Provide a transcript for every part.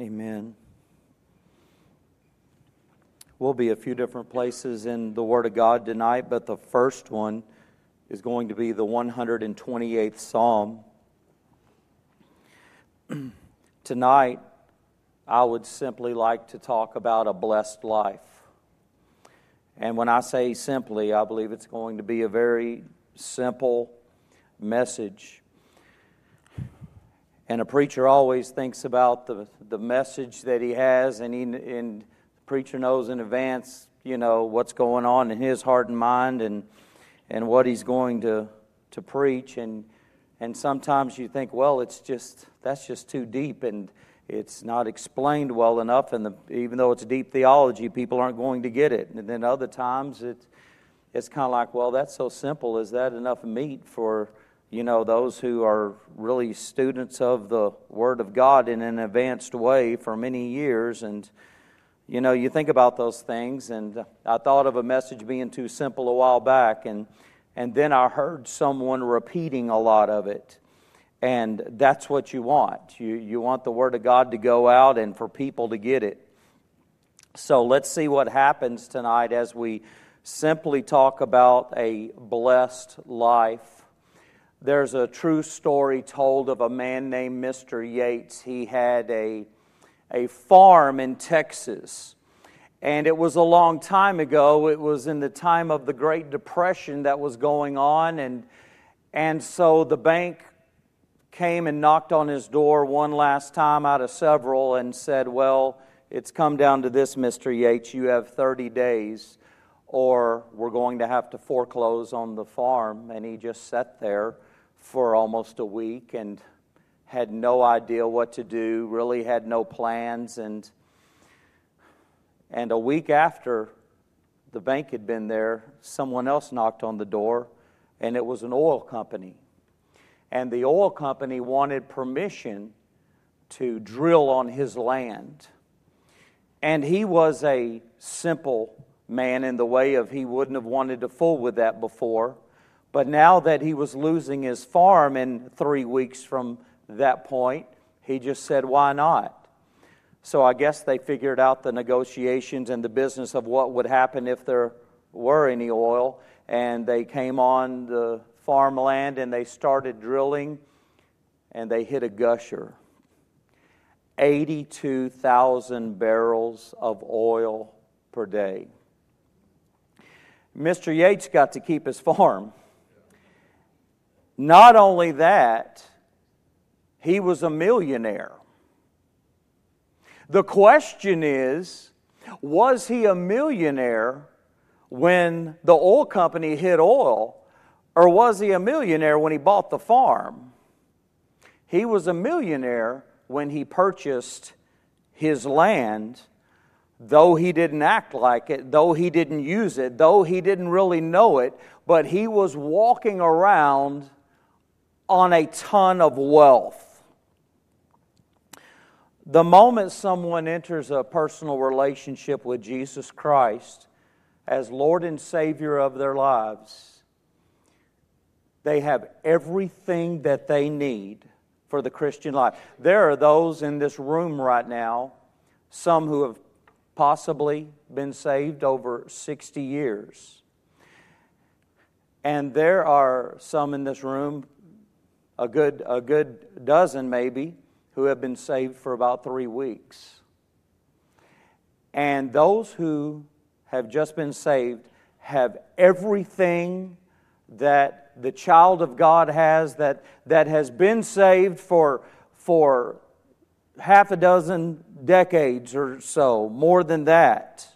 Amen. We'll be a few different places in the Word of God tonight, but the first one is going to be the 128th Psalm. tonight, I would simply like to talk about a blessed life. And when I say simply, I believe it's going to be a very simple message. And a preacher always thinks about the, the message that he has, and, he, and the preacher knows in advance, you know, what's going on in his heart and mind and, and what he's going to, to preach. And, and sometimes you think, well, it's just, that's just too deep. And it's not explained well enough, and the, even though it's deep theology, people aren't going to get it. And then other times it's, it's kind of like, well, that's so simple. Is that enough meat for you know those who are really students of the Word of God in an advanced way for many years? And you know, you think about those things, and I thought of a message being too simple a while back, and and then I heard someone repeating a lot of it. And that's what you want. You, you want the Word of God to go out and for people to get it. So let's see what happens tonight as we simply talk about a blessed life. There's a true story told of a man named Mr. Yates. He had a, a farm in Texas. And it was a long time ago. It was in the time of the Great Depression that was going on. And, and so the bank came and knocked on his door one last time out of several and said, Well, it's come down to this, Mr. Yates. You have 30 days, or we're going to have to foreclose on the farm. And he just sat there for almost a week and had no idea what to do, really had no plans. And, and a week after the bank had been there, someone else knocked on the door, and it was an oil company and the oil company wanted permission to drill on his land. And he was a simple man in the way of he wouldn't have wanted to fool with that before. But now that he was losing his farm in three weeks from that point, he just said, Why not? So I guess they figured out the negotiations and the business of what would happen if there were any oil, and they came on the farmland and they started drilling and they hit a gusher. 82,000 barrels of oil per day. Mr. Yates got to keep his farm. Not only that, he was a millionaire. The question is was he a millionaire when the oil company hit oil or was he a millionaire when he bought the farm? He was a millionaire when he purchased his land, though he didn't act like it, though he didn't use it, though he didn't really know it, but he was walking around on a ton of wealth. The moment someone enters a personal relationship with Jesus Christ as Lord and Savior of their lives, they have everything that they need for the Christian life. There are those in this room right now, some who have possibly been saved over 60 years. And there are some in this room, a good, a good dozen maybe, who have been saved for about three weeks. And those who have just been saved have everything that the child of God has that, that has been saved for, for half a dozen decades or so, more than that.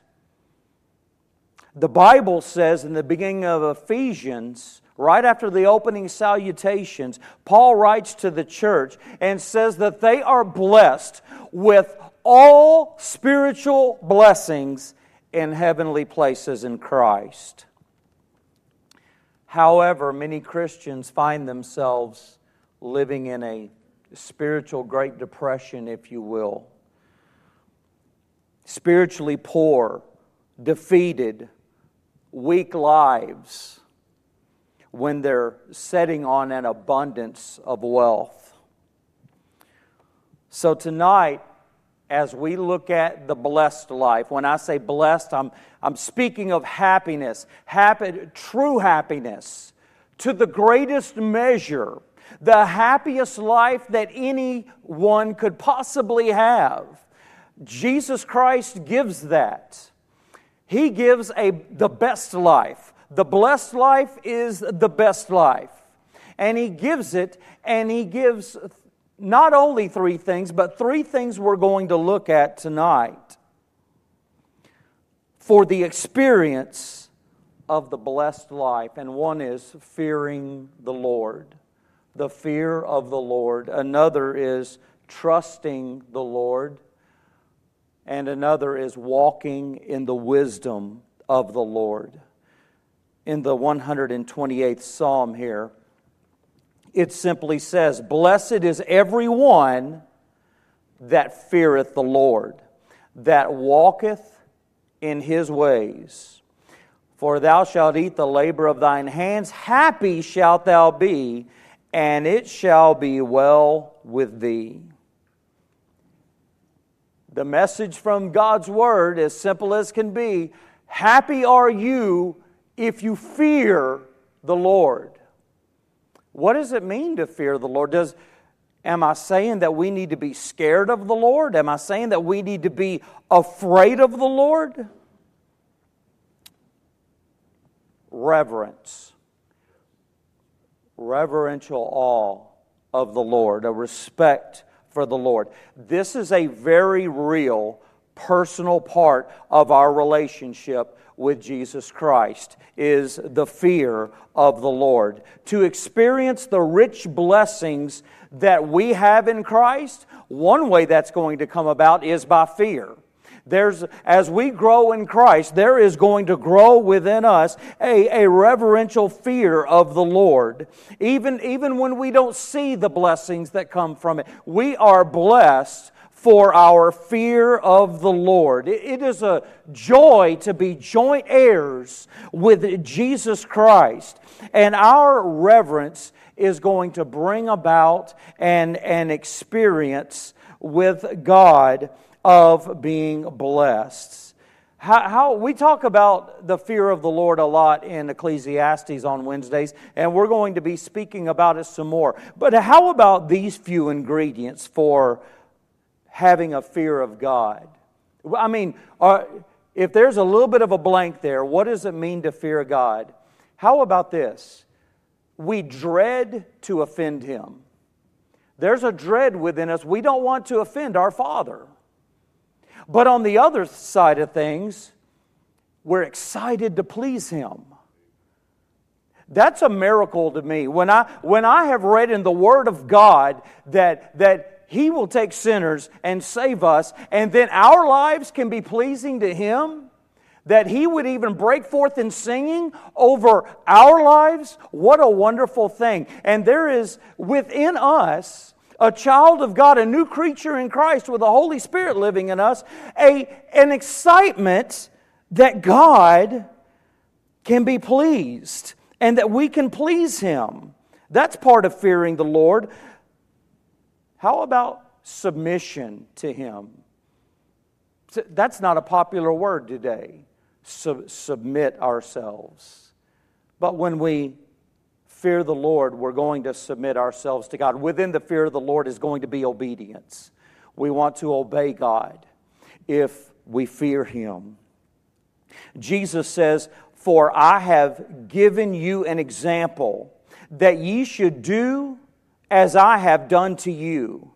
The Bible says in the beginning of Ephesians, right after the opening salutations, Paul writes to the church and says that they are blessed with all spiritual blessings in heavenly places in Christ. However, many Christians find themselves living in a spiritual Great Depression, if you will. Spiritually poor, defeated, weak lives when they're setting on an abundance of wealth. So tonight, as we look at the blessed life. When I say blessed, I'm, I'm speaking of happiness, happy, true happiness, to the greatest measure, the happiest life that anyone could possibly have. Jesus Christ gives that. He gives a, the best life. The blessed life is the best life. And He gives it, and He gives not only three things, but three things we're going to look at tonight for the experience of the blessed life. And one is fearing the Lord, the fear of the Lord. Another is trusting the Lord. And another is walking in the wisdom of the Lord. In the 128th Psalm here, it simply says, Blessed is every one that feareth the Lord, that walketh in his ways. For thou shalt eat the labor of thine hands, happy shalt thou be, and it shall be well with thee. The message from God's word, as simple as can be, happy are you if you fear the Lord. What does it mean to fear the Lord? Does am I saying that we need to be scared of the Lord? Am I saying that we need to be afraid of the Lord? Reverence. Reverential awe of the Lord, a respect for the Lord. This is a very real personal part of our relationship with Jesus Christ is the fear of the Lord. To experience the rich blessings that we have in Christ, one way that's going to come about is by fear. There's, as we grow in Christ, there is going to grow within us a, a reverential fear of the Lord. Even, even when we don't see the blessings that come from it, we are blessed for our fear of the Lord. It is a joy to be joint heirs with Jesus Christ. And our reverence is going to bring about an, an experience with God of being blessed. How, how, we talk about the fear of the Lord a lot in Ecclesiastes on Wednesdays, and we're going to be speaking about it some more. But how about these few ingredients for having a fear of God. I mean, uh, if there's a little bit of a blank there, what does it mean to fear God? How about this? We dread to offend Him. There's a dread within us. We don't want to offend our Father. But on the other side of things, we're excited to please Him. That's a miracle to me. When I, when I have read in the Word of God that, that he will take sinners and save us, and then our lives can be pleasing to Him? That He would even break forth in singing over our lives? What a wonderful thing. And there is within us, a child of God, a new creature in Christ with the Holy Spirit living in us, a, an excitement that God can be pleased and that we can please Him. That's part of fearing the Lord. How about submission to Him? That's not a popular word today, Sub- submit ourselves. But when we fear the Lord, we're going to submit ourselves to God. Within the fear of the Lord is going to be obedience. We want to obey God if we fear Him. Jesus says, For I have given you an example that ye should do as I have done to you.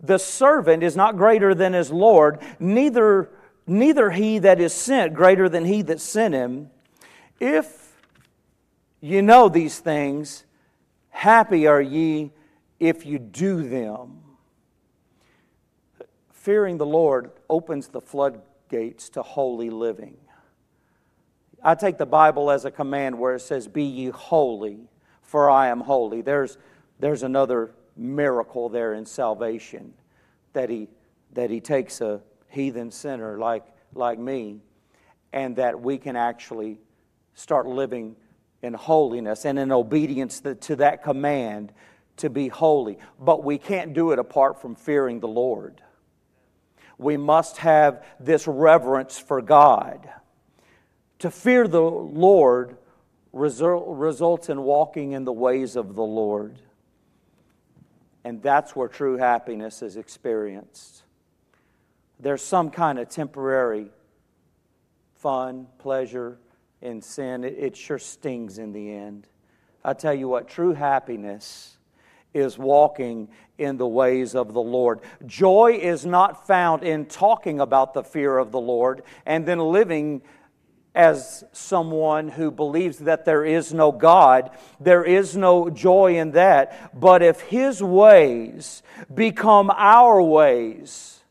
The servant is not greater than his Lord, neither, neither he that is sent greater than he that sent him. If you know these things, happy are ye if you do them. Fearing the Lord opens the floodgates to holy living. I take the Bible as a command where it says, Be ye holy, for I am holy. There's there's another miracle there in salvation that he, that he takes a heathen sinner like, like me and that we can actually start living in holiness and in obedience to that command to be holy. But we can't do it apart from fearing the Lord. We must have this reverence for God. To fear the Lord results in walking in the ways of the Lord. And that's where true happiness is experienced. There's some kind of temporary fun, pleasure in sin. It, it sure stings in the end. I tell you what, true happiness is walking in the ways of the Lord. Joy is not found in talking about the fear of the Lord and then living as someone who believes that there is no God. There is no joy in that. But if His ways become our ways,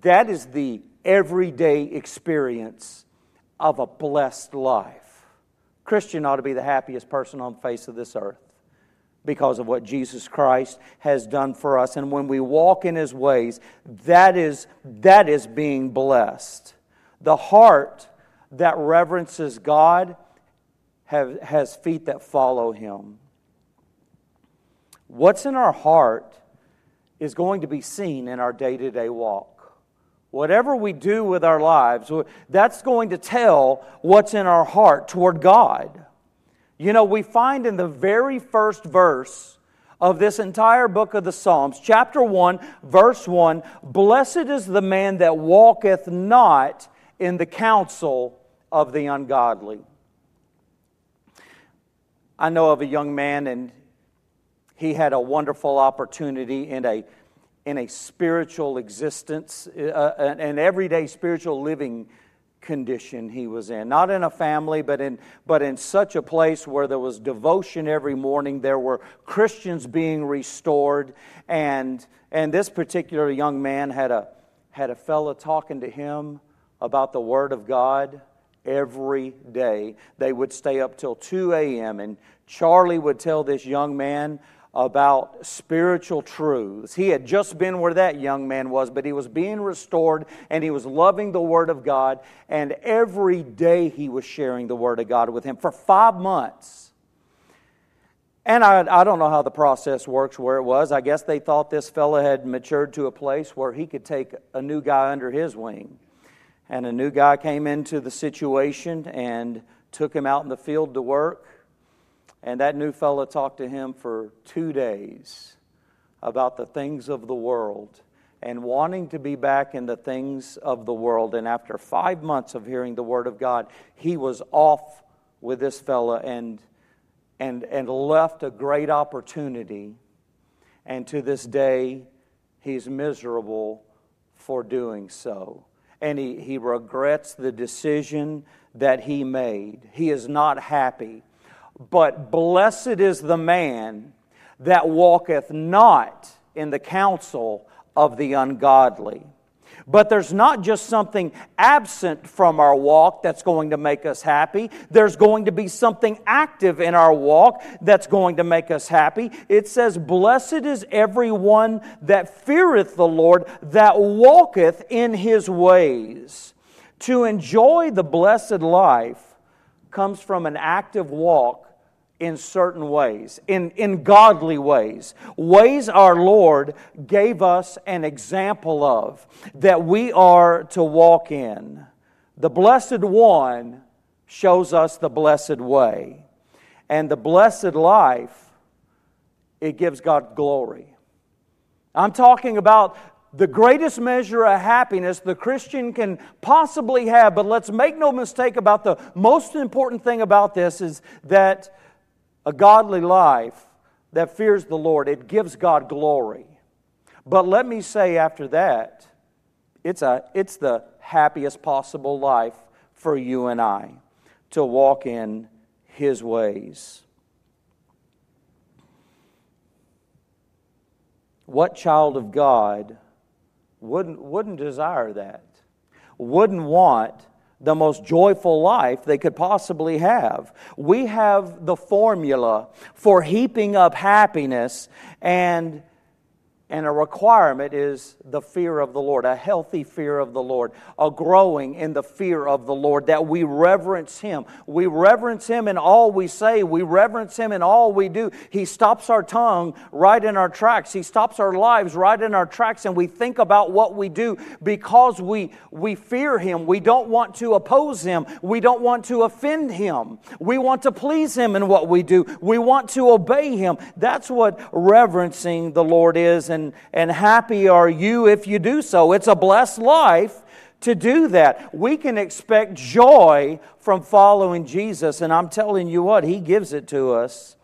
that is the everyday experience of a blessed life. Christian ought to be the happiest person on the face of this earth because of what Jesus Christ has done for us. And when we walk in His ways, that is, that is being blessed. The heart that reverences God have, has feet that follow Him. What's in our heart is going to be seen in our day to day walk. Whatever we do with our lives, that's going to tell what's in our heart toward God. You know, we find in the very first verse of this entire book of the Psalms, chapter 1, verse 1 Blessed is the man that walketh not in the counsel of the ungodly. I know of a young man, and he had a wonderful opportunity in a, in a spiritual existence, uh, an everyday spiritual living condition he was in. Not in a family, but in, but in such a place where there was devotion every morning. There were Christians being restored. And, and this particular young man had a, had a fella talking to him about the Word of God every day. They would stay up till 2 a.m. And Charlie would tell this young man about spiritual truths. He had just been where that young man was, but he was being restored and he was loving the Word of God. And every day he was sharing the Word of God with him for five months. And I, I don't know how the process works where it was. I guess they thought this fella had matured to a place where he could take a new guy under his wing. And a new guy came into the situation and took him out in the field to work. And that new fellow talked to him for two days about the things of the world and wanting to be back in the things of the world. And after five months of hearing the Word of God, he was off with this fellow and, and, and left a great opportunity. And to this day, he's miserable for doing so. And he, he regrets the decision that he made. He is not happy. But blessed is the man that walketh not in the counsel of the ungodly. But there's not just something absent from our walk that's going to make us happy. There's going to be something active in our walk that's going to make us happy. It says, Blessed is everyone that feareth the Lord, that walketh in his ways. To enjoy the blessed life comes from an active walk in certain ways, in, in godly ways, ways our Lord gave us an example of that we are to walk in. The Blessed One shows us the blessed way. And the blessed life, it gives God glory. I'm talking about the greatest measure of happiness the Christian can possibly have, but let's make no mistake about the most important thing about this is that a godly life that fears the Lord, it gives God glory. But let me say after that, it's, a, it's the happiest possible life for you and I to walk in His ways. What child of God wouldn't, wouldn't desire that? Wouldn't want the most joyful life they could possibly have. We have the formula for heaping up happiness and And a requirement is the fear of the Lord, a healthy fear of the Lord, a growing in the fear of the Lord, that we reverence Him. We reverence Him in all we say, we reverence Him in all we do. He stops our tongue right in our tracks, He stops our lives right in our tracks, and we think about what we do because we, we fear Him. We don't want to oppose Him, we don't want to offend Him. We want to please Him in what we do, we want to obey Him. That's what reverencing the Lord is. And and, and happy are you if you do so. It's a blessed life to do that. We can expect joy from following Jesus, and I'm telling you what, He gives it to us.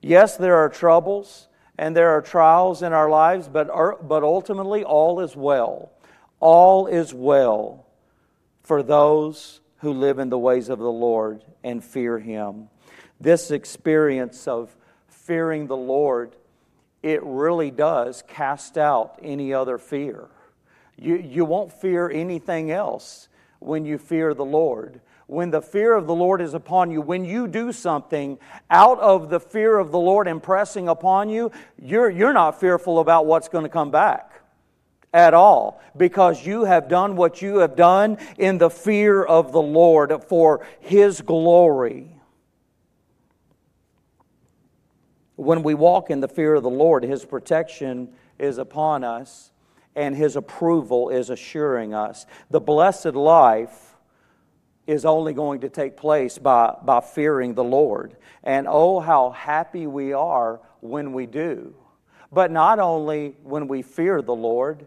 Yes, there are troubles and there are trials in our lives, but, but ultimately, all is well. All is well for those who live in the ways of the Lord and fear Him. This experience of fearing the Lord it really does cast out any other fear. You, you won't fear anything else when you fear the Lord. When the fear of the Lord is upon you, when you do something out of the fear of the Lord impressing upon you, you're, you're not fearful about what's going to come back at all because you have done what you have done in the fear of the Lord for His glory. When we walk in the fear of the Lord, His protection is upon us and His approval is assuring us. The blessed life is only going to take place by, by fearing the Lord. And oh, how happy we are when we do. But not only when we fear the Lord,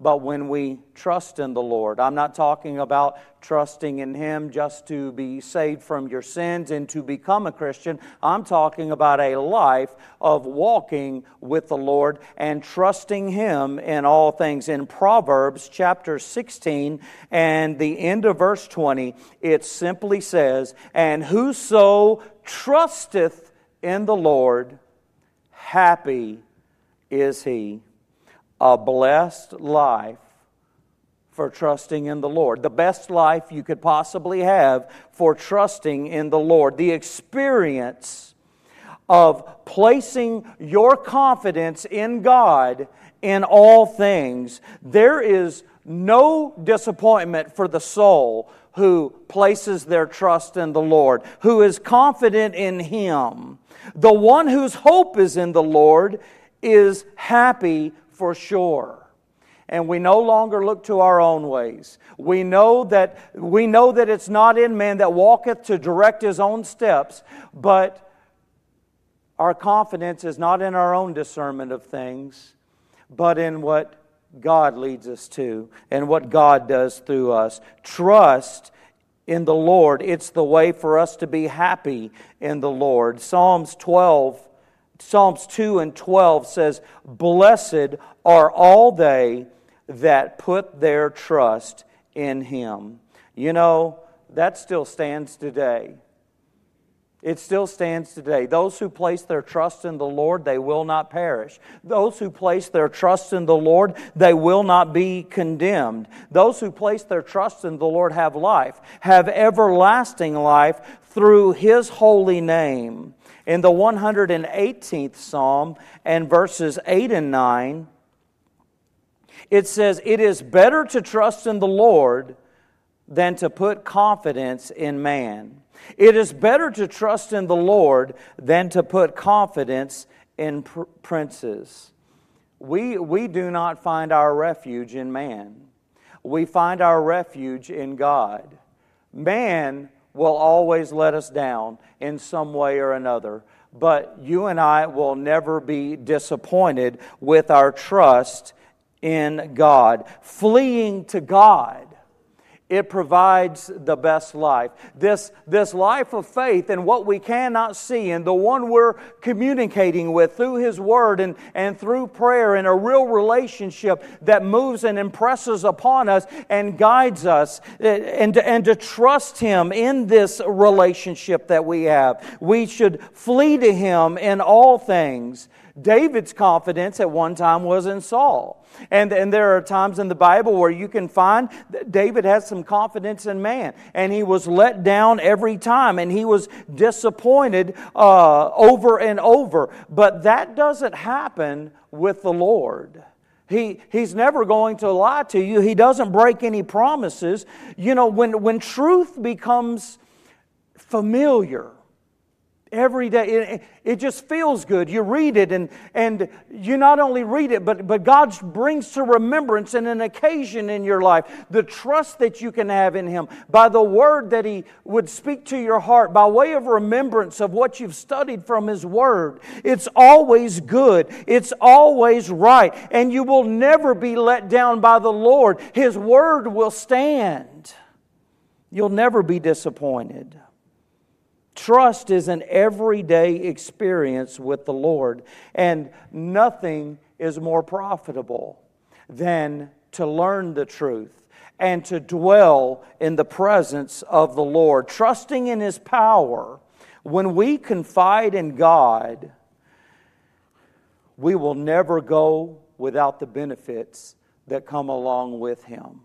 but when we trust in the Lord. I'm not talking about trusting in Him just to be saved from your sins and to become a Christian. I'm talking about a life of walking with the Lord and trusting Him in all things. In Proverbs chapter 16 and the end of verse 20, it simply says, And whoso trusteth in the Lord, happy is he a blessed life for trusting in the Lord. The best life you could possibly have for trusting in the Lord. The experience of placing your confidence in God in all things. There is no disappointment for the soul who places their trust in the Lord, who is confident in Him. The one whose hope is in the Lord is happy for sure and we no longer look to our own ways. We know that we know that it's not in man that walketh to direct his own steps, but our confidence is not in our own discernment of things, but in what God leads us to and what God does through us. Trust in the Lord. It's the way for us to be happy in the Lord. Psalms 12 Psalms 2 and 12 says, Blessed are all they that put their trust in him. You know, that still stands today. It still stands today. Those who place their trust in the Lord, they will not perish. Those who place their trust in the Lord, they will not be condemned. Those who place their trust in the Lord have life, have everlasting life through His holy name. In the 118th Psalm and verses 8 and 9, it says, It is better to trust in the Lord than to put confidence in man. It is better to trust in the Lord than to put confidence in pr- princes. We, we do not find our refuge in man. We find our refuge in God. Man will always let us down in some way or another. But you and I will never be disappointed with our trust in God. Fleeing to God it provides the best life. This, this life of faith and what we cannot see, and the one we're communicating with through His Word and, and through prayer, and a real relationship that moves and impresses upon us and guides us, eh, and, and to trust Him in this relationship that we have. We should flee to Him in all things David's confidence at one time was in Saul. And, and there are times in the Bible where you can find that David has some confidence in man. And he was let down every time, and he was disappointed uh, over and over. But that doesn't happen with the Lord. He, he's never going to lie to you. He doesn't break any promises. You know, when, when truth becomes familiar, every day. It, it, just feels good. You read it, and, and you not only read it, but, but God brings to remembrance and an occasion in your life the trust that you can have in Him by the word that He would speak to your heart, by way of remembrance of what you've studied from His Word. It's always good, it's always right, and you will never be let down by the Lord. His Word will stand. You'll never be disappointed. Trust is an everyday experience with the Lord, and nothing is more profitable than to learn the truth and to dwell in the presence of the Lord, trusting in His power. When we confide in God, we will never go without the benefits that come along with Him.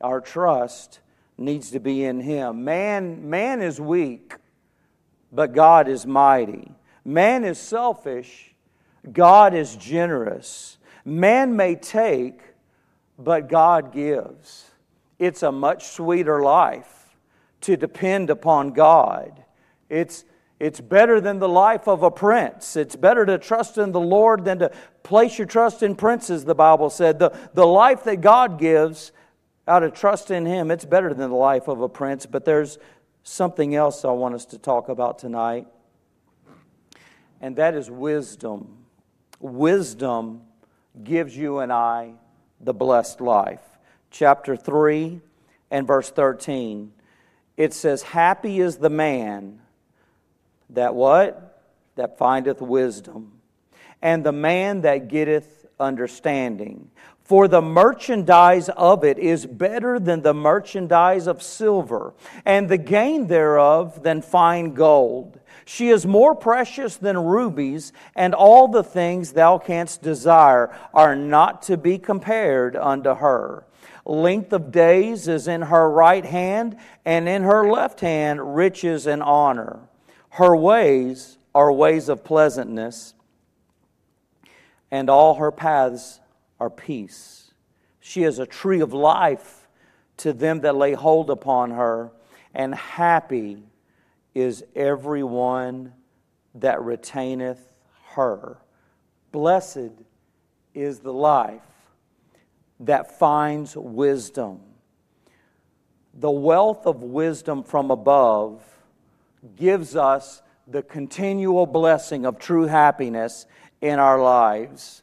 Our trust needs to be in Him. Man, man is weak but God is mighty. Man is selfish, God is generous. Man may take, but God gives. It's a much sweeter life to depend upon God. It's, it's better than the life of a prince. It's better to trust in the Lord than to place your trust in princes, the Bible said. The, the life that God gives out of trust in Him, it's better than the life of a prince, but there's, something else I want us to talk about tonight, and that is wisdom. Wisdom gives you and I the blessed life. Chapter 3 and verse 13. It says, Happy is the man that what? That findeth wisdom, and the man that getteth understanding. For the merchandise of it is better than the merchandise of silver, and the gain thereof than fine gold. She is more precious than rubies, and all the things thou canst desire are not to be compared unto her. Length of days is in her right hand, and in her left hand riches and honor. Her ways are ways of pleasantness, and all her paths are peace. She is a tree of life to them that lay hold upon her, and happy is everyone that retaineth her. Blessed is the life that finds wisdom. The wealth of wisdom from above gives us the continual blessing of true happiness in our lives.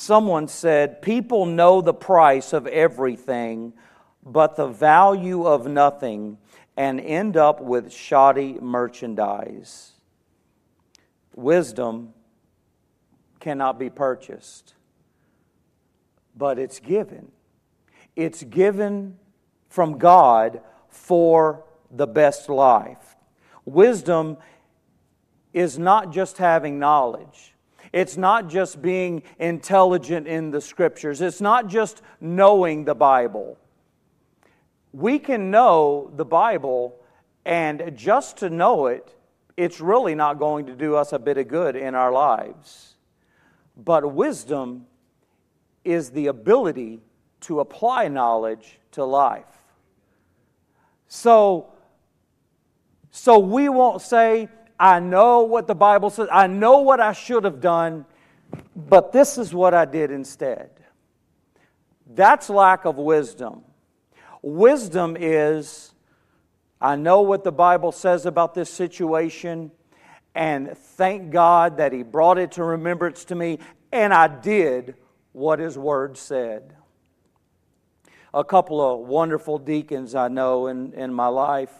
Someone said, People know the price of everything, but the value of nothing, and end up with shoddy merchandise. Wisdom cannot be purchased, but it's given. It's given from God for the best life. Wisdom is not just having knowledge. It's not just being intelligent in the scriptures, it's not just knowing the Bible. We can know the Bible, and just to know it, it's really not going to do us a bit of good in our lives. But wisdom is the ability to apply knowledge to life. So, so we won't say, I know what the Bible says. I know what I should have done, but this is what I did instead. That's lack of wisdom. Wisdom is I know what the Bible says about this situation, and thank God that He brought it to remembrance to me, and I did what His Word said. A couple of wonderful deacons I know in, in my life,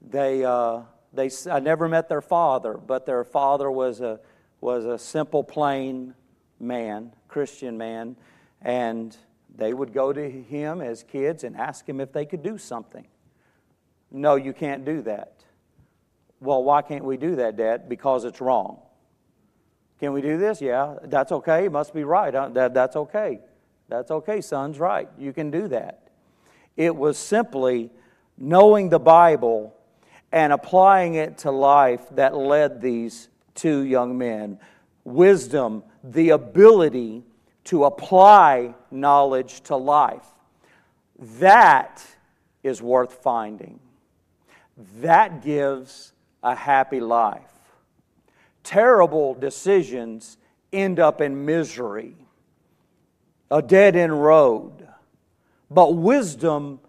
they. Uh, they, I never met their father, but their father was a, was a simple, plain man, Christian man, and they would go to him as kids and ask him if they could do something. No, you can't do that. Well, why can't we do that, Dad? Because it's wrong. Can we do this? Yeah, that's okay. It must be right. That, that's okay. That's okay, son's right. You can do that. It was simply knowing the Bible and applying it to life that led these two young men. Wisdom, the ability to apply knowledge to life. That is worth finding. That gives a happy life. Terrible decisions end up in misery, a dead end road. But wisdom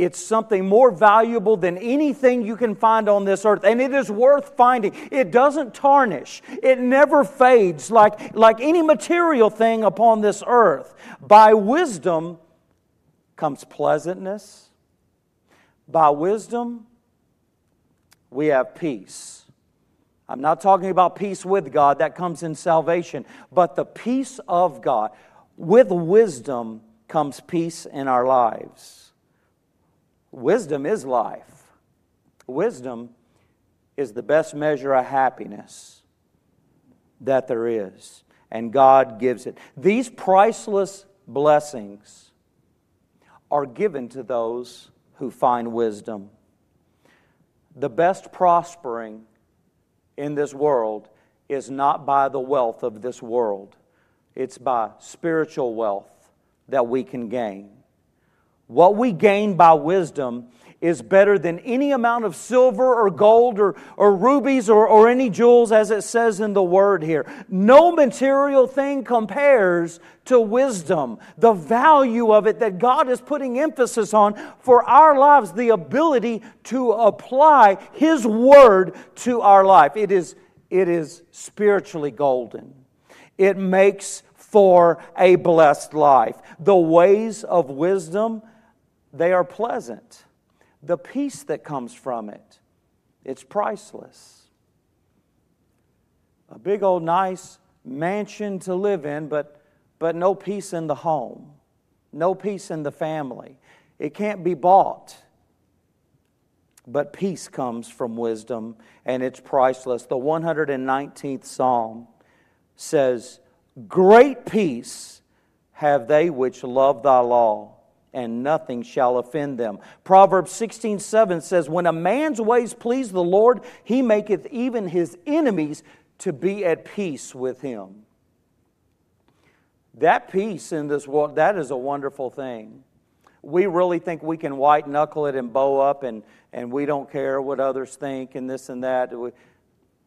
it's something more valuable than anything you can find on this earth, and it is worth finding. It doesn't tarnish, it never fades like, like any material thing upon this earth. By wisdom comes pleasantness. By wisdom, we have peace. I'm not talking about peace with God, that comes in salvation, but the peace of God. With wisdom comes peace in our lives. Wisdom is life. Wisdom is the best measure of happiness that there is, and God gives it. These priceless blessings are given to those who find wisdom. The best prospering in this world is not by the wealth of this world, it's by spiritual wealth that we can gain. What we gain by wisdom is better than any amount of silver or gold or, or rubies or, or any jewels, as it says in the word here. No material thing compares to wisdom, the value of it that God is putting emphasis on for our lives, the ability to apply His word to our life. It is, it is spiritually golden. It makes for a blessed life. The ways of wisdom they are pleasant. The peace that comes from it, it's priceless. A big old nice mansion to live in, but, but no peace in the home, no peace in the family. It can't be bought. But peace comes from wisdom, and it's priceless. The 119th Psalm says, Great peace have they which love thy law and nothing shall offend them. Proverbs 16 7 says, When a man's ways please the Lord, he maketh even his enemies to be at peace with him. That peace in this world, that is a wonderful thing. We really think we can white knuckle it and bow up and, and we don't care what others think and this and that.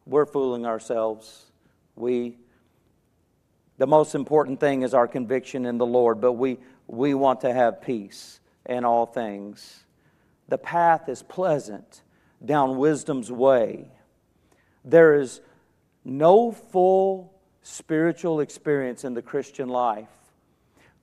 We're fooling ourselves. We, the most important thing is our conviction in the Lord, but we, we want to have peace in all things. The path is pleasant down wisdom's way. There is no full spiritual experience in the Christian life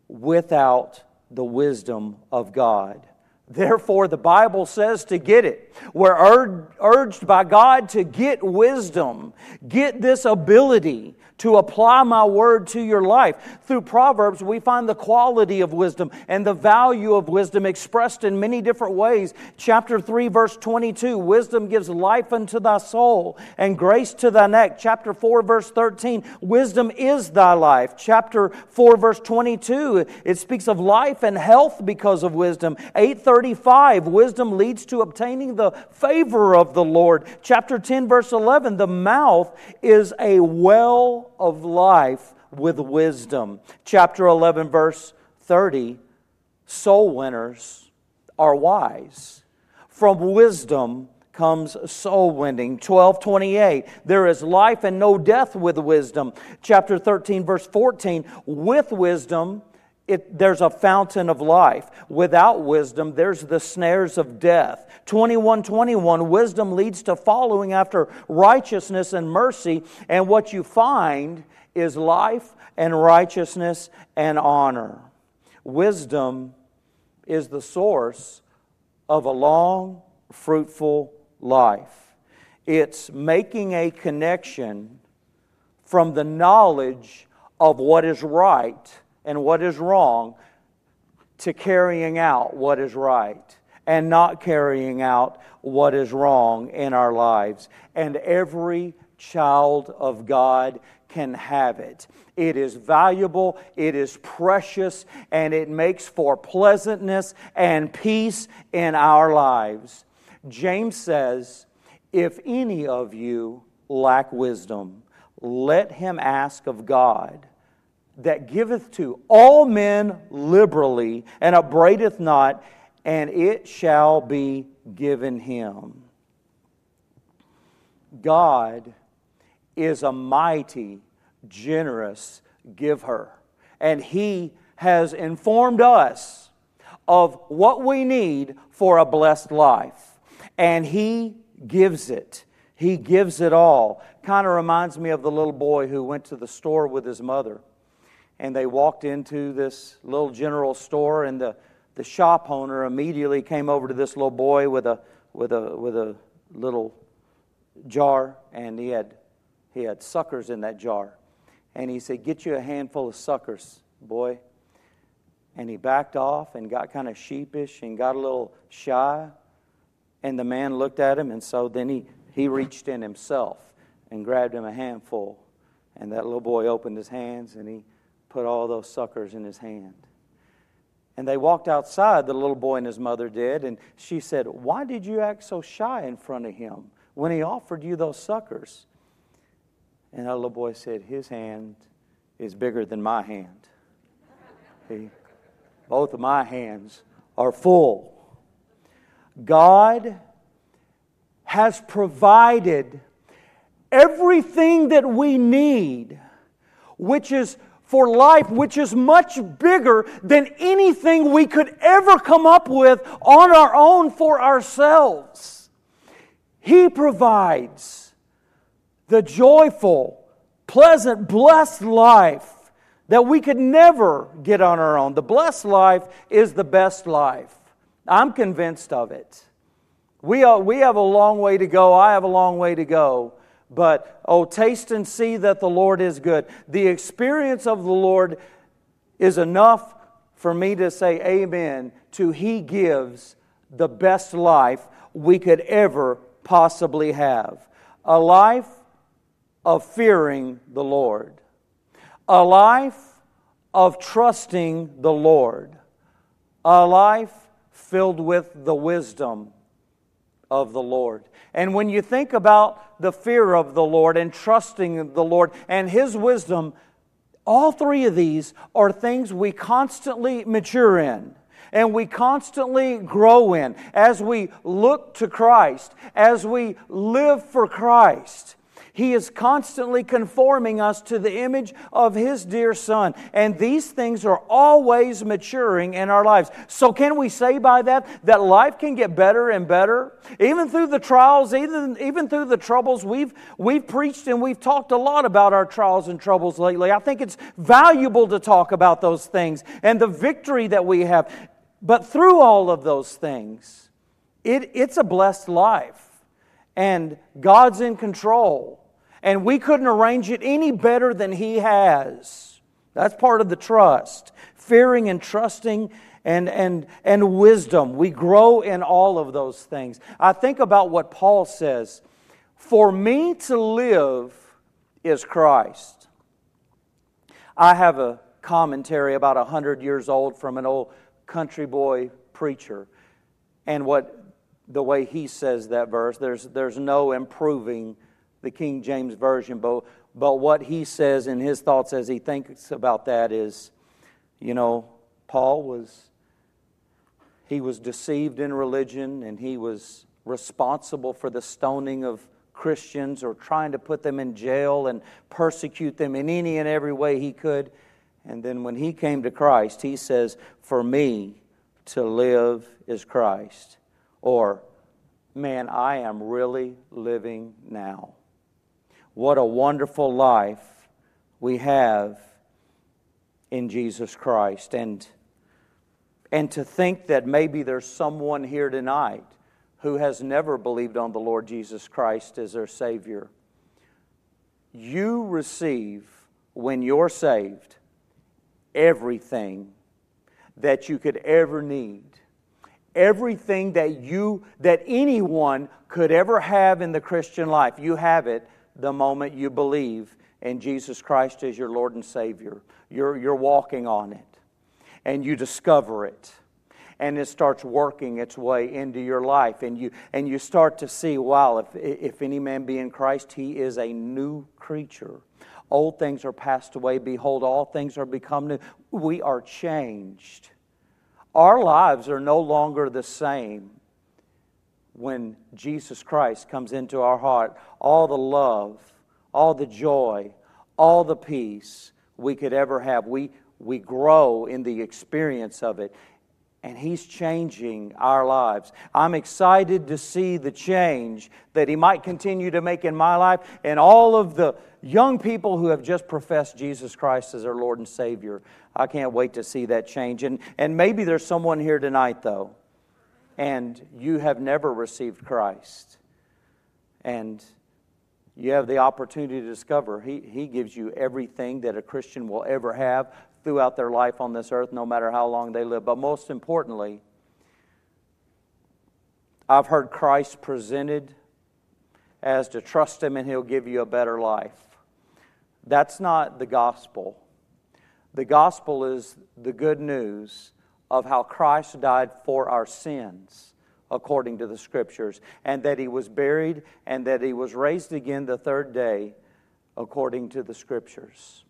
without the wisdom of God. Therefore, the Bible says to get it. We're urged by God to get wisdom, get this ability to apply my word to your life. Through Proverbs, we find the quality of wisdom and the value of wisdom expressed in many different ways. Chapter 3, verse 22 Wisdom gives life unto thy soul and grace to thy neck. Chapter 4, verse 13 Wisdom is thy life. Chapter 4, verse 22 it speaks of life and health because of wisdom. 835 Wisdom leads to obtaining the favor of the Lord. Chapter 10, verse 11 The mouth is a well of life with wisdom. Chapter 11, verse 30 soul winners are wise. From wisdom comes soul winning. 1228, there is life and no death with wisdom. Chapter 13, verse 14, with wisdom, it, there's a fountain of life. Without wisdom, there's the snares of death. 2121, wisdom leads to following after righteousness and mercy, and what you find is life and righteousness and honor. Wisdom is the source of a long, fruitful life. It's making a connection from the knowledge of what is right and what is wrong to carrying out what is right and not carrying out what is wrong in our lives. And every child of God can have it. It is valuable, it is precious, and it makes for pleasantness and peace in our lives. James says, If any of you lack wisdom, let him ask of God that giveth to all men liberally and upbraideth not, and it shall be given him. God is a mighty, generous giver, and he has informed us of what we need for a blessed life, and he gives it. He gives it all. Kind of reminds me of the little boy who went to the store with his mother and they walked into this little general store and the, the shop owner immediately came over to this little boy with a with a with a little jar and he had he had suckers in that jar. And he said get you a handful of suckers boy. And he backed off and got kind of sheepish and got a little shy. And the man looked at him and so then he he reached in himself and grabbed him a handful. And that little boy opened his hands and he put all those suckers in his hand. And they walked outside, the little boy and his mother did, and she said, Why did you act so shy in front of him when he offered you those suckers? And that little boy said, His hand is bigger than my hand. See? Both of my hands are full. God has provided everything that we need, which is for life, which is much bigger than anything we could ever come up with on our own for ourselves. He provides the joyful, pleasant, blessed life that we could never get on our own. The blessed life is the best life. I'm convinced of it. We, are, we have a long way to go. I have a long way to go. But, oh, taste and see that the Lord is good. The experience of the Lord is enough for me to say amen to He gives the best life we could ever possibly have. A life of fearing the Lord, a life of trusting the Lord, a life filled with the wisdom of the Lord. And when you think about the fear of the Lord and trusting the Lord and His wisdom, all three of these are things we constantly mature in and we constantly grow in as we look to Christ, as we live for Christ. He is constantly conforming us to the image of His dear Son. And these things are always maturing in our lives. So, can we say by that that life can get better and better? Even through the trials, even, even through the troubles, we've, we've preached and we've talked a lot about our trials and troubles lately. I think it's valuable to talk about those things and the victory that we have. But through all of those things, it, it's a blessed life. And God's in control. And we couldn't arrange it any better than He has. That's part of the trust. Fearing and trusting and, and, and wisdom. We grow in all of those things. I think about what Paul says For me to live is Christ. I have a commentary about 100 years old from an old country boy preacher. And what the way he says that verse, there's, there's no improving the King James Version, but, but what he says in his thoughts as he thinks about that is, you know, Paul was he was deceived in religion and he was responsible for the stoning of Christians or trying to put them in jail and persecute them in any and every way he could. And then when he came to Christ, he says, For me to live is Christ. Or, man, I am really living now. What a wonderful life we have in Jesus Christ. And, and to think that maybe there's someone here tonight who has never believed on the Lord Jesus Christ as their Savior. You receive, when you're saved, everything that you could ever need. Everything that you that anyone could ever have in the Christian life, you have it the moment you believe in Jesus Christ as your Lord and Savior. You're, you're walking on it, and you discover it and it starts working its way into your life and you and you start to see wow if if any man be in Christ he is a new creature. Old things are passed away. Behold all things are become new. We are changed our lives are no longer the same when Jesus Christ comes into our heart. All the love all the joy all the peace we could ever have. We we grow in the experience of it and He's changing our lives. I'm excited to see the change that He might continue to make in my life and all of the young people who have just professed Jesus Christ as their Lord and Savior. I can't wait to see that change. And, and maybe there's someone here tonight, though, and you have never received Christ. And you have the opportunity to discover he, he gives you everything that a Christian will ever have throughout their life on this earth, no matter how long they live. But most importantly, I've heard Christ presented as to trust Him and He'll give you a better life. That's not the gospel. The gospel is the good news of how Christ died for our sins, according to the Scriptures, and that He was buried and that He was raised again the third day, according to the Scriptures.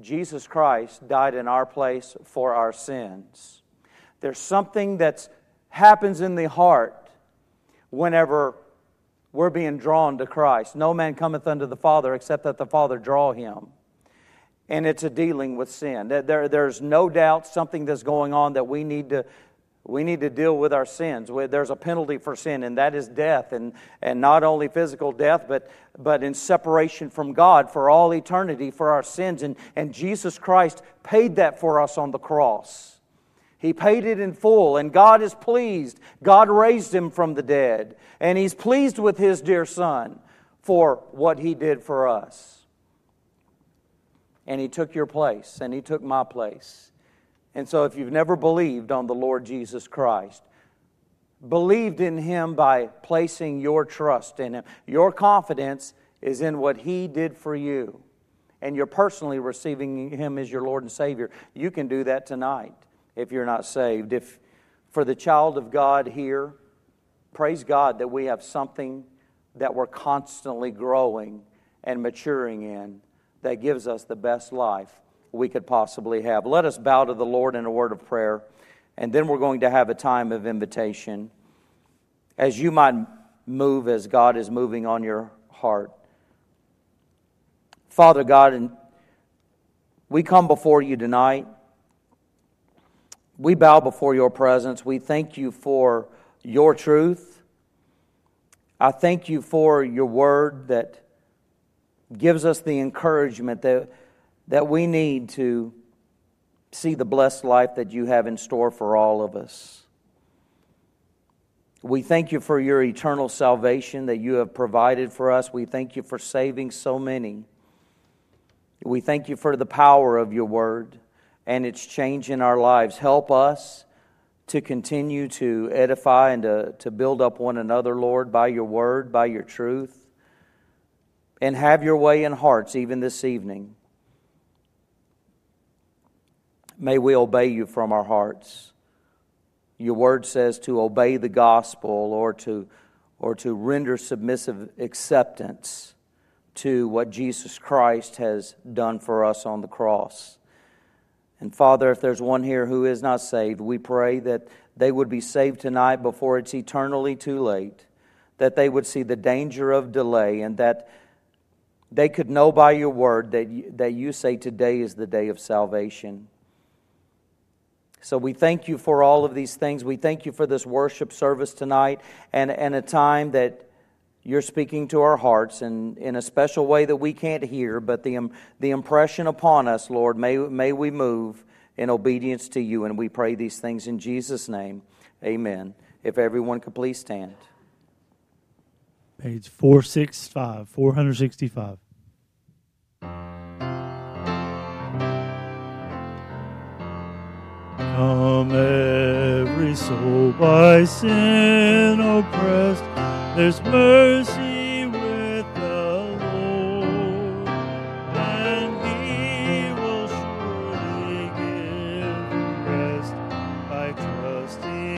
Jesus Christ died in our place for our sins. There's something that happens in the heart whenever we're being drawn to Christ. No man cometh unto the Father except that the Father draw him. And it's a dealing with sin. There, there's no doubt something that's going on that we need to we need to deal with our sins. There's a penalty for sin, and that is death, and, and not only physical death, but, but in separation from God for all eternity for our sins. And, and Jesus Christ paid that for us on the cross. He paid it in full, and God is pleased. God raised him from the dead, and He's pleased with His dear Son for what He did for us. And He took your place, and He took my place. And so, if you've never believed on the Lord Jesus Christ, believed in Him by placing your trust in Him, your confidence is in what He did for you, and you're personally receiving Him as your Lord and Savior, you can do that tonight if you're not saved. If for the child of God here, praise God that we have something that we're constantly growing and maturing in that gives us the best life we could possibly have. Let us bow to the Lord in a word of prayer, and then we're going to have a time of invitation. As you might move as God is moving on your heart. Father God, and we come before you tonight. We bow before your presence. We thank you for your truth. I thank you for your word that gives us the encouragement that that we need to see the blessed life that you have in store for all of us. We thank you for your eternal salvation that you have provided for us. We thank you for saving so many. We thank you for the power of your word and its change in our lives. Help us to continue to edify and to, to build up one another, Lord, by your word, by your truth. And have your way in hearts even this evening. May we obey you from our hearts. Your word says to obey the gospel or to, or to render submissive acceptance to what Jesus Christ has done for us on the cross. And Father, if there's one here who is not saved, we pray that they would be saved tonight before it's eternally too late, that they would see the danger of delay, and that they could know by your word that you, that you say today is the day of salvation. So we thank you for all of these things. We thank you for this worship service tonight and, and a time that you're speaking to our hearts and in a special way that we can't hear, but the, the impression upon us, Lord, may, may we move in obedience to you. And we pray these things in Jesus' name. Amen. If everyone could please stand. Page 465, 465. Come, every soul by sin oppressed, there's mercy